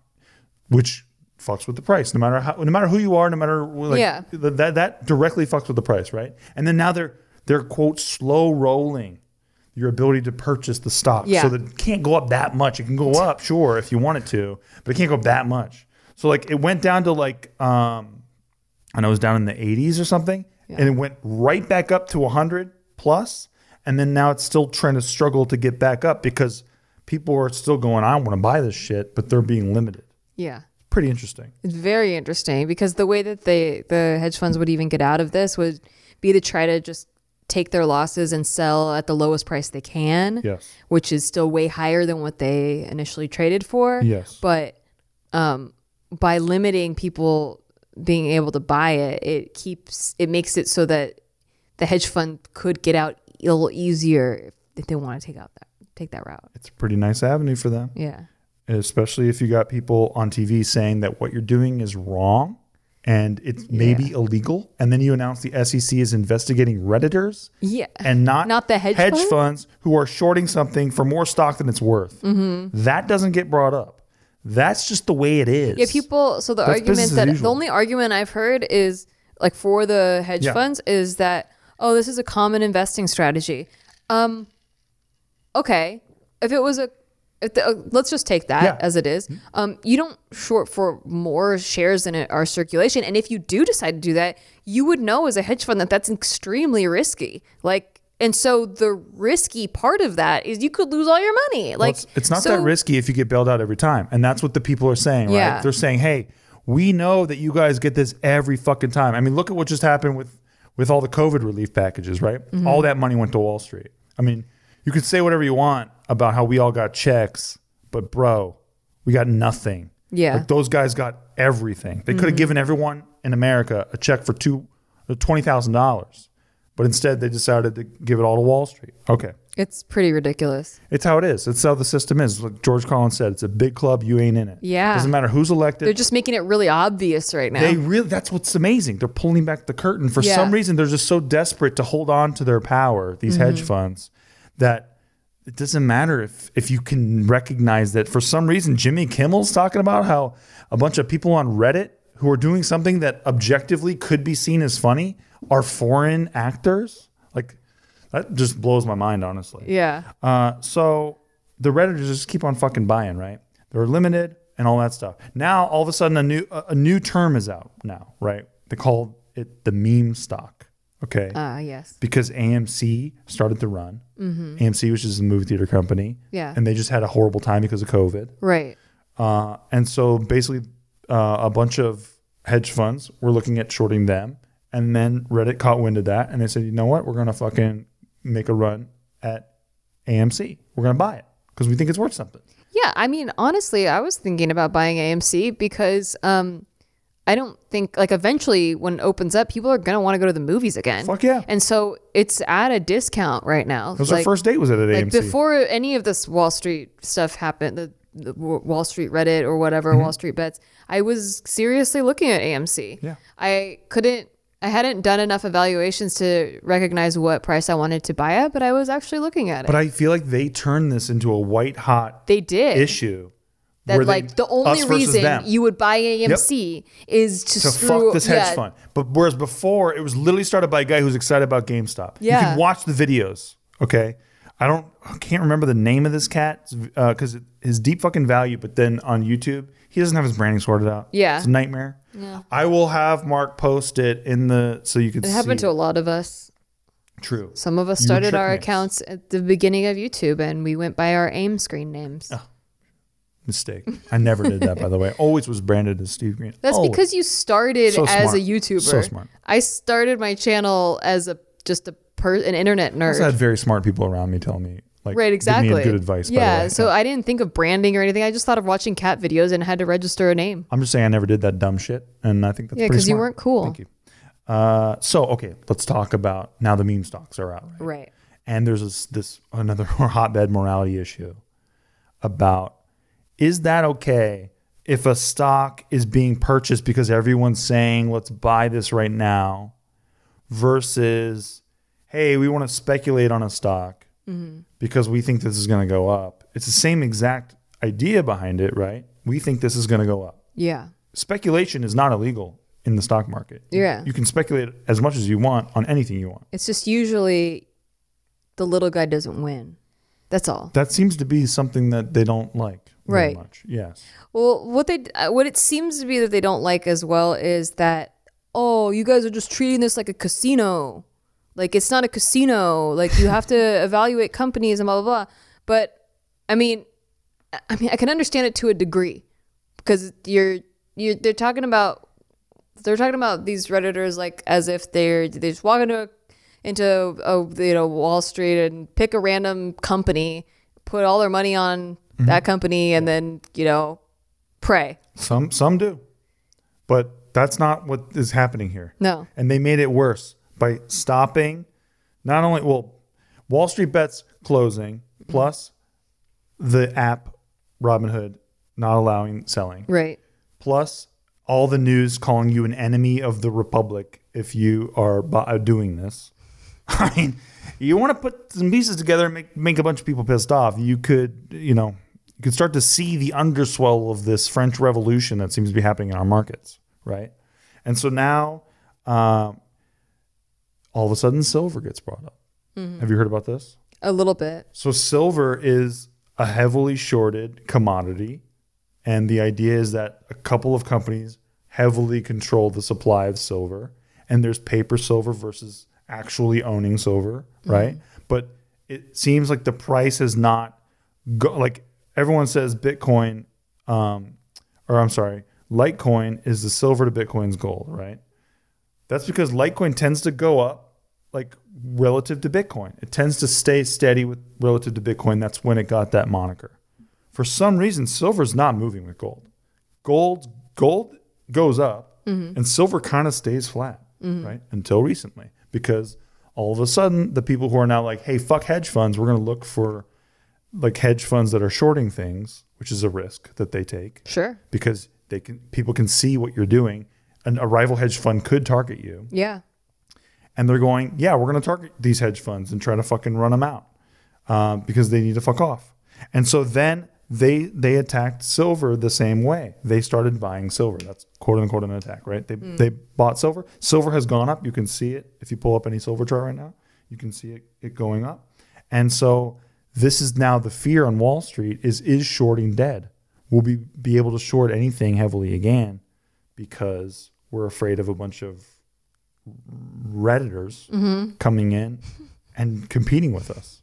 which fucks with the price. No matter how, no matter who you are, no matter like, Yeah. th- that that directly fucks with the price, right? And then now they're they're quote slow rolling your ability to purchase the stock, Yeah. so that it can't go up that much. It can go up, sure, if you want it to, but it can't go up that much. So like it went down to like um, I know it was down in the 80s or something, and it went right back up to a 100 plus, and then now it's still trying to struggle to get back up because people are still going, I want to buy this shit, but they're being limited. Yeah. Pretty interesting. It's very interesting because the way that they the hedge funds would even get out of this would be to try to just take their losses and sell at the lowest price they can. Yes. Which is still way higher than what they initially traded for. Yes. But um, by limiting people being able to buy it, it keeps it makes it so that the hedge fund could get out a little easier if, if they want to take out that take that route. It's a pretty nice avenue for them, Yeah. especially if you got people on TV saying that what you're doing is wrong and it's maybe illegal. And then you announce the SEC is investigating Redditors. Yeah. and not Not the hedge fund? funds who are shorting something for more stock than it's worth. Mm-hmm. That doesn't get brought up. That's just the way it is. Yeah, people. So the That's argument that the only argument I've heard is like for the hedge Yeah. funds is that oh this is a common investing strategy. Um, okay, if it was a, if the, uh, let's just take that Yeah. as it is. Um, you don't short for more shares than are circulation, and if you do decide to do that, you would know as a hedge fund that that's extremely risky. Like. And so the risky part of that is you could lose all your money. Well, Like it's, it's not so- that risky if you get bailed out every time. And that's what the people are saying, right? Yeah. They're saying, hey, we know that you guys get this every fucking time. I mean, look at what just happened with with all the COVID relief packages, right? Mm-hmm. All that money went to Wall Street. I mean, you could say whatever you want about how we all got checks, but bro, we got nothing. Yeah. Like those guys got everything. They could Mm-hmm. have given everyone in America a check for two twenty thousand dollars. But instead they decided to give it all to Wall Street. Okay. It's pretty ridiculous. It's how it is. It's how the system is. Like George Carlin said, it's a big club. You ain't in it. Yeah. Doesn't matter who's elected. They're just making it really obvious right now. they really. That's what's amazing. They're pulling back the curtain. For Yeah. some reason, they're just so desperate to hold on to their power. These hedge Mm-hmm. funds that it doesn't matter if if you can recognize that. For some reason, Jimmy Kimmel's talking about how a bunch of people on Reddit who are doing something that objectively could be seen as funny are foreign actors. Like that just blows my mind, honestly. yeah. Uh, so the redditors just keep on fucking buying, right? They're limited and all that stuff. Now all of a sudden a new a a new term is out now, right? They call it the meme stock. Okay. Ah, yes. because AMC started to run. AMC, which is a movie theater company. Yeah. And they just had a horrible time because of COVID. Right. Uh, and so basically, uh, a bunch of hedge funds were looking at shorting them. And then Reddit caught wind of that and they said, you know what? We're going to fucking make a run at AMC. We're going to buy it because we think it's worth something. Yeah, I mean, honestly, I was thinking about buying AMC because um, I don't think like eventually when it opens up, people are gonna want to go to the movies again. Fuck yeah. And so it's at a discount right now. Because was our first date was at at like AMC. before any of this Wall Street stuff happened, the, the Wall Street Reddit or whatever Mm-hmm. Wall Street bets, I was seriously looking at AMC. Yeah. I couldn't. I hadn't done enough evaluations to recognize what price I wanted to buy at, but I was actually looking at it. but I feel like they turned this into a white hot they did. issue. That they- like the only reason them. you would buy AMC is to, to screw fuck this hedge yeah, fund. But whereas before it was literally started by a guy who's excited about GameStop. Yeah. You can watch the videos. Okay. I don't I can't remember the name of this cat because uh, his deep fucking value, but then on YouTube, he doesn't have his branding sorted out. Yeah. It's a nightmare. I will have Mark post it in the so you can see. It happened to a lot of us. True. Some of us started our accounts at the beginning of YouTube, and we went by our AIM screen names. Oh. Mistake. I never did that by the way. Always was branded as Steve Green. That's Always. because you started So as smart. a YouTuber. So smart. I started my channel as a just a per an internet nerd. I also had very smart people around me telling me like Right, give exactly. me good advice. by the Yeah, way. so I didn't think of branding or anything. I just thought of watching cat videos and had to register a name. I'm just saying I never did that dumb shit, and I think that's Yeah, pretty 'cause you smart. weren't cool. Thank you. Uh, so okay, let's talk about now the meme stocks are out, right? Right. And there's this, this another hotbed morality issue about is that okay if a stock is being purchased because everyone's saying let's buy this right now versus hey we want to speculate on a stock mm-hmm. because we think this is going to go up it's the same exact idea behind it right we think this is going to go up Yeah. speculation is not illegal in the stock market Yeah. you can speculate as much as you want on anything you want It's just usually the little guy doesn't win. That's all. that seems to be something that they don't like Right. much yes Well, what they uh, what it seems to be that they don't like as well is that oh, you guys are just treating this like a casino. Like it's not a casino. Like you have to evaluate companies and blah blah blah. But I mean, I- I mean, I can understand it to a degree because you're you they're talking about they're talking about these redditors like as if they're they just walk into a, into a, you know Wall Street and pick a random company, put all their money on Mm-hmm. that company, and then you know pray. Some some do, but that's not what is happening here. No. And they made it worse by stopping, not only well, Wall Street Bets closing plus the app Robinhood not allowing selling Right. plus all the news calling you an enemy of the republic if you are doing this. I mean, you want to put some pieces together and make make a bunch of people pissed off. You could, you know, you can start to see the underswell of this French Revolution that seems to be happening in our markets, right? And so now, um, all of a sudden, silver gets brought up. Have you heard about this? A little bit. So silver is a heavily shorted commodity, and the idea is that a couple of companies heavily control the supply of silver, and there's paper silver versus actually owning silver, right? But it seems like the price has not go like everyone says Bitcoin, um, or I'm sorry, Litecoin is the silver to Bitcoin's gold, right? That's because Litecoin tends to go up like relative to Bitcoin. It tends to stay steady with relative to Bitcoin. That's when it got that moniker. For some reason, silver's not moving with gold. Gold gold goes up and silver kind of stays flat, right? Until recently. Because all of a sudden the people who are now like, hey, fuck hedge funds, we're gonna look for like hedge funds that are shorting things, which is a risk that they take Sure. because they can people can see what you're doing. And a rival hedge fund could target you Yeah. and they're going, yeah, we're going to target these hedge funds and try to fucking run them out um, because they need to fuck off. And so then they they attacked silver the same way. They started buying silver. That's quote unquote an attack, right? They they bought silver. Silver has gone up. You can see it if you pull up any silver chart right now. You can see it, it going up. And so this is now the fear on Wall Street is is shorting dead. We'll be be able to short anything heavily again because we're afraid of a bunch of redditors Mm-hmm. coming in and competing with us.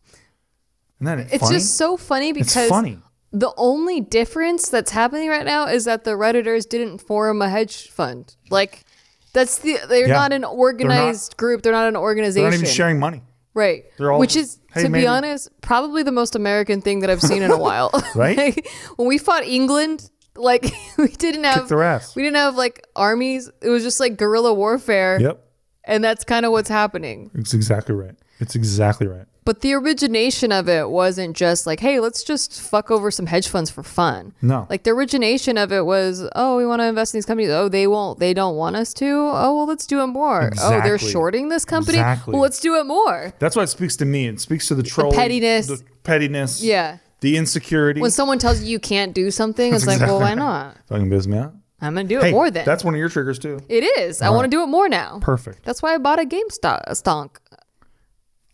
And then It's funny? just so funny because funny. the only difference that's happening right now is that the redditors didn't form a hedge fund. Like that's the they're Yeah. not an organized group. They're not an organization. They're not even sharing money, Right. They're all Which is, "Hey, to maybe-" be honest, probably the most American thing that I've seen in a while. Right? Like, when we fought England, like we didn't have Kick their ass. we didn't have like armies. It was just like guerrilla warfare. Yep. And that's kind of what's happening. It's exactly right. It's exactly right. But the origination of it wasn't just like, hey, let's just fuck over some hedge funds for fun. No. Like the origination of it was, oh, we want to invest in these companies. Oh, they won't, they don't want us to. Oh, well, let's do it more. Oh, they're shorting this company. Exactly. Well, let's do it more. That's why it speaks to me. It speaks to the troll, pettiness. the pettiness, Yeah. the insecurity. When someone tells you you can't do something, it's That's like, well, why not? Fucking biz me out. I'm gonna do it Hey, more then. that's one of your triggers too. it is. I want to do it more now. Perfect. That's why I bought a GameStop stonk.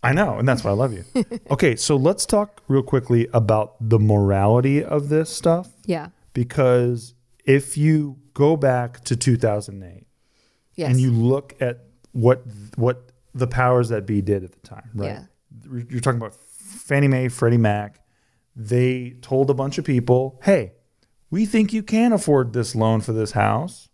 I know, and that's why I love you. okay, so let's talk real quickly about the morality of this stuff Yeah. because if you go back to 2008 Yes. and you look at what what the powers that be did at the time, right? You're talking about Fannie Mae, Freddie Mac. They told a bunch of people, "Hey, we think you can afford this loan for this house."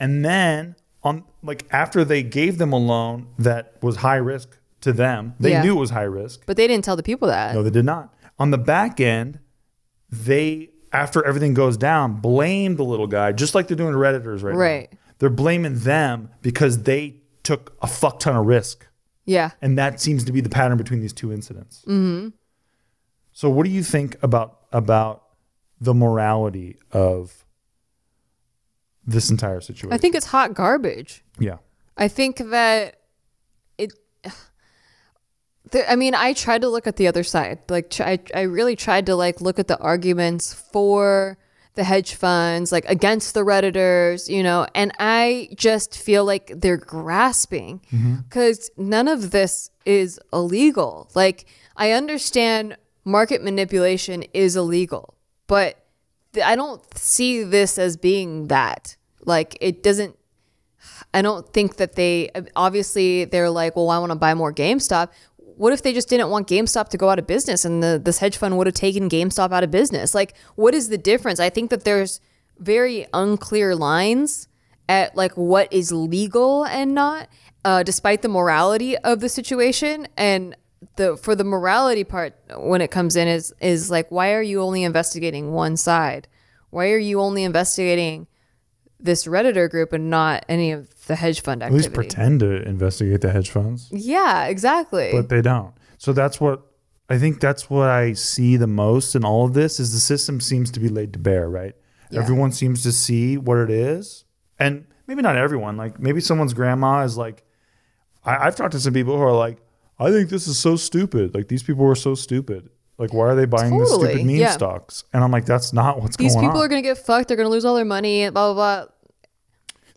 And then on like after they gave them a loan that was high risk to them, they Yeah. knew it was high risk. But they didn't tell the people that. No, they did not. On the back end, they after everything goes down, blame the little guy, just like they're doing to redditors right, now. Right. They're blaming them because they took a fuck ton of risk, Yeah. and that seems to be the pattern between these two incidents. Mm-hmm. So, what do you think about about the morality of this entire situation? I think it's hot garbage. yeah, I think that. I mean, I tried to look at the other side. Like, I, I really tried to like look at the arguments for the hedge funds, like against the redditors, you know. And I just feel like they're grasping mm-hmm. because none of this is illegal. Like, I understand market manipulation is illegal, but th- I don't see this as being that. Like, it doesn't. I don't think that they obviously they're like, well, I want to buy more GameStop. What if they just didn't want GameStop to go out of business and the, this hedge fund would have taken GameStop out of business? Like, what is the difference? I think that there's very unclear lines at like what is legal and not, uh, despite the morality of the situation. And the for the morality part when it comes in is is like, why are you only investigating one side? Why are you only investigating this redditor group and not any of the hedge fund at activity. least pretend to investigate the hedge funds. Yeah, exactly. but they don't. So that's what I think that's what I see the most in all of this is the system seems to be laid to bear, right? Yeah. Everyone seems to see what it is. And maybe not everyone, like maybe someone's grandma is like I, I've talked to some people who are like, I think this is so stupid. Like these people were so stupid. Like why are they buying Totally, stupid meme yeah. stocks? And I'm like, that's not what's going on. These going people on. are going to get fucked. They're going to lose all their money. Blah blah blah.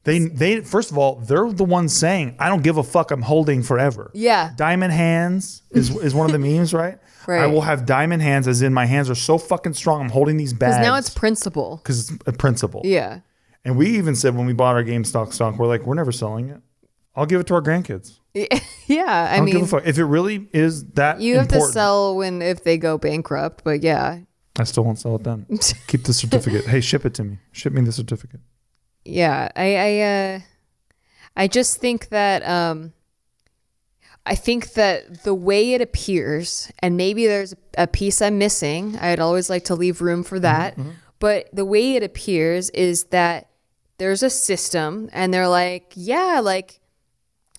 they they first of all, they're the ones saying, I don't give a fuck, I'm holding forever. Yeah. Diamond hands is, is one of the memes, right? Right. I will have diamond hands, as in my hands are so fucking strong. I'm holding these bags Because now it's principle. because it's a principle. Yeah. And we even said when we bought our GameStop stock, we're like, we're never selling it. I'll give it to our grandkids. Yeah. I I don't give a mean, if it really is that. you have to sell when if they go bankrupt. But yeah, I still won't sell it then. Keep the certificate. hey, ship it to me. Ship me the certificate. yeah. I I uh, I just think that um, I think that the way it appears, and maybe there's a piece I'm missing. I'd always like to leave room for that. But the way it appears is that there's a system, and they're like, yeah, like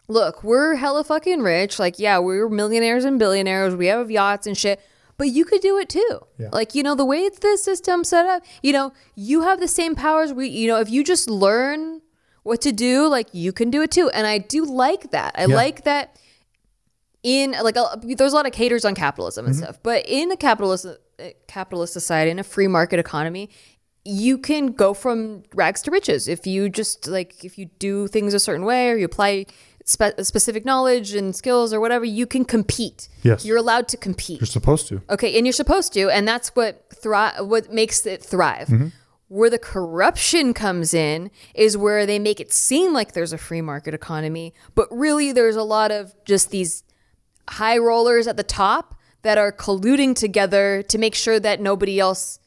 look, we're hella fucking rich. Like, yeah, we're millionaires and billionaires. We have yachts and shit. But you could do it too. Yeah. Like, you know, the way it's the system set up, you know, you have the same powers. We, you know, if you just learn what to do, like, you can do it too. And I do like that. I Yeah. like that in, like, a, there's a lot of haters on capitalism and stuff. But in a capitalist, uh, capitalist society, in a free market economy, you can go from rags to riches if you just like if you do things a certain way or you apply spe- specific knowledge and skills or whatever you can compete Yes. you're allowed to compete You're supposed to. okay and you're supposed to and that's what thrive what makes it thrive mm-hmm. where the corruption comes in is where they make it seem like there's a free market economy but really there's a lot of just these high rollers at the top that are colluding together to make sure that nobody else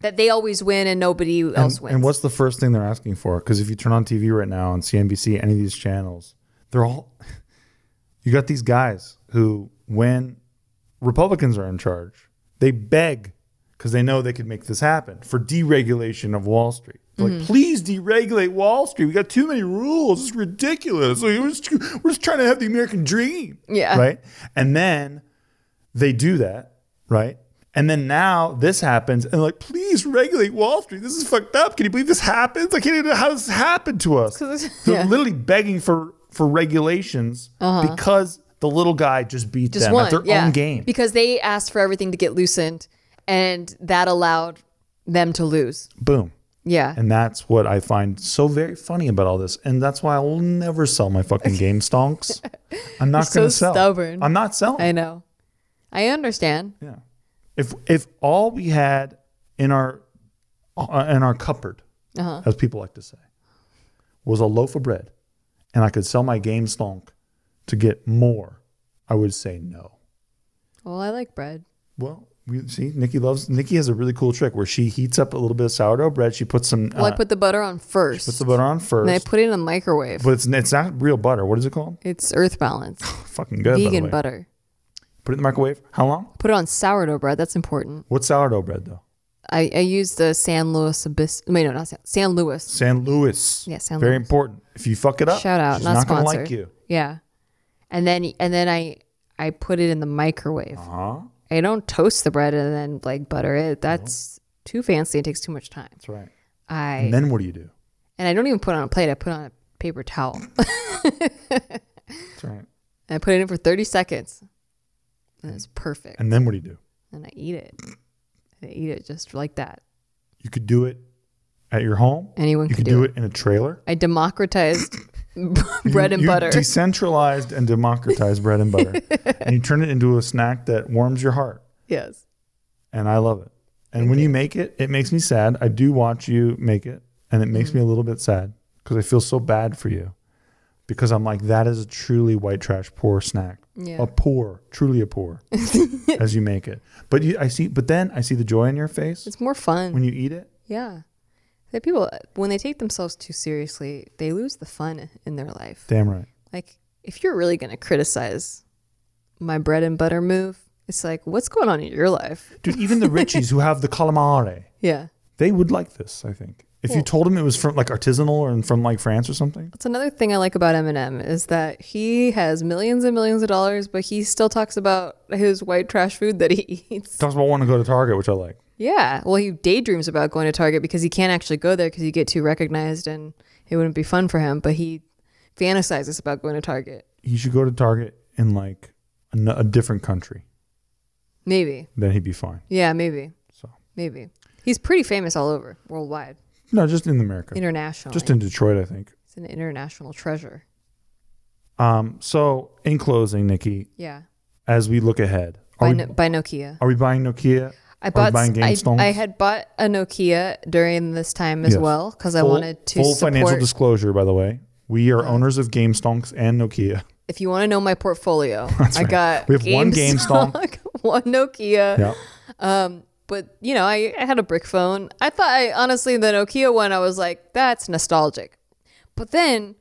that they always win and nobody else And, wins. and what's the first thing they're asking for? Because if you turn on TV right now on CNBC, any of these channels, they're all. You got these guys who, when Republicans are in charge, they beg because they know they could make this happen for deregulation of Wall Street. They're Mm-hmm. Like, please deregulate Wall Street. We got too many rules. It's ridiculous. Like, we're, just, we're just trying to have the American dream. Yeah. Right. And then they do that. Right. And then now this happens, and like, please regulate Wall Street. This is fucked up. Can you believe this happens? I can't even know how this happened to us. They're yeah. Literally begging for for regulations because the little guy just beat just them one, at their yeah. own game. because they asked for everything to get loosened, and that allowed them to lose. Boom. Yeah, And that's what I find so very funny about all this. And that's why I will never sell my fucking game stonks. I'm not so going to sell. stubborn. I'm not selling. I know. I understand. yeah. If if all we had in our uh, in our cupboard, Uh-huh. as people like to say, was a loaf of bread, and I could sell my game stonk to get more, I would say no. Well, I like bread. Well, We see Nikki loves Nikki has a really cool trick where she heats up a little bit of sourdough bread. She puts some Well, I uh, put the butter on first. puts the butter on first. and I put it in the microwave. but it's it's not real butter. What is it called? it's Earth Balance, Fucking good. vegan butter. Put it in the microwave. How long? Put it on sourdough bread. That's important. What sourdough bread though? I, I used the San Luis Abyss. Wait, no, not San, San Luis. San Luis. Yeah, San Luis. Very Luis. important. If you fuck it up, Shout out, she's not, not, gonna sponsored. like you. Yeah, and then and then I I put it in the microwave. Uh-huh. I don't toast the bread and then like butter it. That's too fancy. It takes too much time. That's right. I And then what do you do? and I don't even put it on a plate. I put it on a paper towel. That's right. and I put it in for thirty seconds. And it's perfect. And then what do you do? And I eat it. I eat it just like that. You could do it at your home. Anyone You could could do do it. it in a trailer. I democratized bread and you butter. Decentralized and democratized bread and butter, and you turn it into a snack that warms your heart. yes. And I love it. And when you make it, it makes me sad. I do watch you make it, and it makes me a mm. little bit sad because I feel so bad for you. Because I'm like, that is a truly white trash poor snack. Yeah. A poor, truly a poor, as you make it. But you, I see. But then I see the joy in your face It's more fun. when you eat it. yeah. The people when they take themselves too seriously, they lose the fun in their life. Damn right. Like if you're really going to criticize my bread and butter move, it's like what's going on in your life? Dude, even the Richies who have the calamare, Yeah. they would like this, I think. If you told him it was from like artisanal or from like France or something. That's another thing I like about Eminem is that he has millions and millions of dollars, but he still talks about his white trash food that he eats. Talks about wanting to go to Target, which I like. Yeah. Well, he daydreams about going to Target because he can't actually go there because you get too recognized and it wouldn't be fun for him. But he fantasizes about going to Target. He should go to Target in like a different country. Maybe. Then he'd be fine. Yeah, maybe. So Maybe. He's pretty famous all over, worldwide, no, just in America, International. just in Detroit, I think. It's an international treasure. Um. So in closing, Nikki, Yeah. as we look ahead, are, By, we, no, by Nokia. are we buying Nokia? I bought. I, I had bought a Nokia during this time as Yes. well because I wanted to full support. financial disclosure, by the way. We are owners of Game Stonks and Nokia. if you want to know my portfolio, I right. got We have one GameStop, one Nokia. Yeah. Um, but you know, I, I had a brick phone. I thought I honestly the Nokia one, I was like, that's nostalgic. But then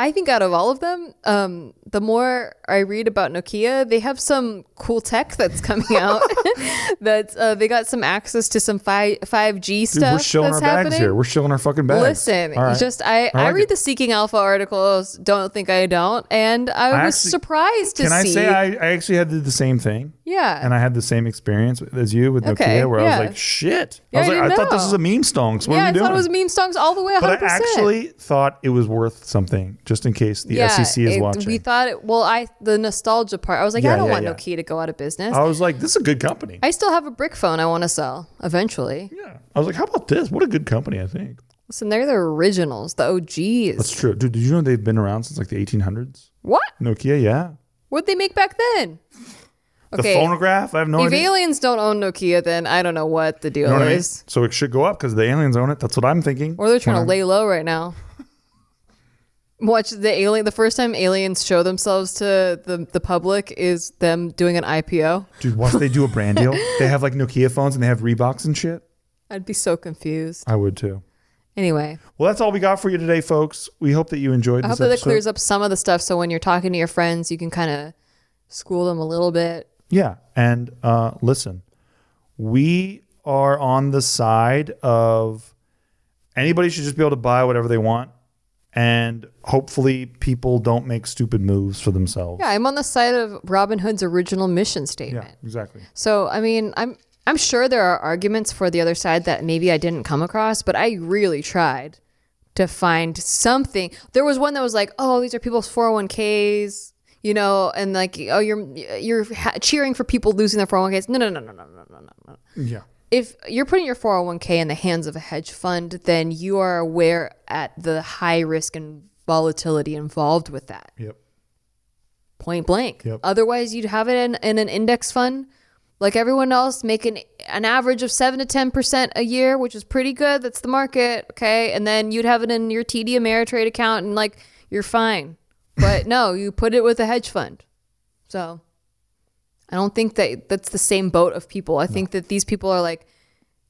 I think out of all of them, um, the more I read about Nokia, they have some cool tech that's coming out. that uh, they got some access to some five five G Dude, we're shilling that's our bags here. We're shilling our fucking bags. Listen, right. just I, I, like read it. the Seeking Alpha articles. Don't think I don't, and I, I was actually- surprised to see Can I say I, I actually had the same thing? yeah, and I had the same experience as you with Okay, Nokia, where I was like, "Shit!" Yeah, I was I like, "I, didn't thought this know. was a meme stonks. What yeah, are I we doing?" thought it was meme songs all the way. 100%. but I actually thought it was worth something, just in case the SEC is it- watching. We thought it. Well, I the nostalgia part. I was like, Yeah, I don't yeah, want yeah. Nokia to go out of business. I was like, "This is a good company." I still have a brick phone I want to sell eventually. yeah, I was like, "How about this? What a good company!" I think Listen, they're the originals, the OGs. that's true, dude. Did you know they've been around since like the 1800s? what? Nokia, yeah. What'd they make back then? The Okay. phonograph, I have no if idea. If aliens don't own Nokia, then I don't know what the deal You know what I mean? is. So it should go up because the aliens own it. That's what I'm thinking. Or they're trying When to I'm- lay low right now. Watch the alien. The first time aliens show themselves to the, the public is them doing an IPO. Dude, watch they do a brand deal. They have like Nokia phones and they have Reeboks and shit. I'd be so confused. I would too. Anyway, Well, that's all we got for you today, folks. We hope that you enjoyed I hope that it episode. clears up some of the stuff. So when you're talking to your friends, you can kind of school them a little bit. Yeah. And uh, listen, we are on the side of anybody should just be able to buy whatever they want and hopefully people don't make stupid moves for themselves. Yeah, I'm on the side of Robin Hood's original mission statement. Yeah, exactly. So, I mean, I'm I'm sure there are arguments for the other side that maybe I didn't come across, but I really tried to find something. There was one that was like, "Oh, these are people's 401k's." You know, and like, oh, you're you're ha- cheering for people losing their 401ks. No, no, no, no, no, no, no, no. Yeah if you're putting your 401k in the hands of a hedge fund, then you are aware at the high risk and volatility involved with that Yep. point blank. Yep. Otherwise, you'd have it in, in an index fund like everyone else, making an average of 7 to 10% a year, which is pretty good. That's the market. Okay. And then you'd have it in your TD Ameritrade account and like you're fine. But no, you put it with a hedge fund. So I don't think that that's the same boat of people. I think that these people are like,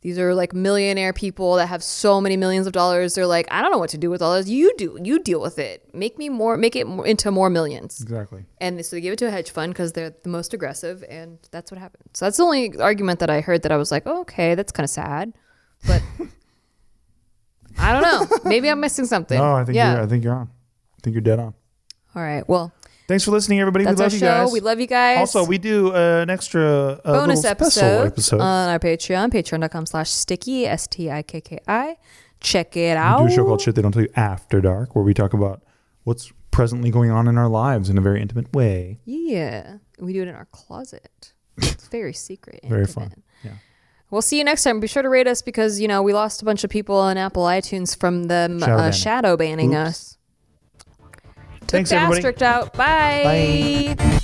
these are like millionaire people that have so many millions of dollars. They're like, I don't know what to do with all this. You do. You deal with it. Make me more. Make it more, into more millions. Exactly. And so they give it to a hedge fund because they're the most aggressive, and that's what happened. So that's the only argument that I heard that I was like, oh, okay, that's kind of sad, but I don't know. Maybe I'm missing something. No, I think yeah. you're I think you're on. I think you're dead on. All right. Well, Thanks for listening, everybody. that's we our love you show. guys. We love you guys. Also, we do uh, an extra uh, bonus episode, episode. on our Patreon, patreon.com slash stikki, S T I K K I. Check it out. we do a show called Shit They Don't Tell You After Dark, where we talk about what's presently going on in our lives in a very intimate way. Yeah. We do it in our closet. It's very secret. Very intimate. fun. Yeah. We'll see you next time. Be sure to rate us because, you know, we lost a bunch of people on Apple iTunes from them Shadow uh, banning. shadow banning Oops. us. Took Thanks, the everybody. asterisk out. Bye. Bye.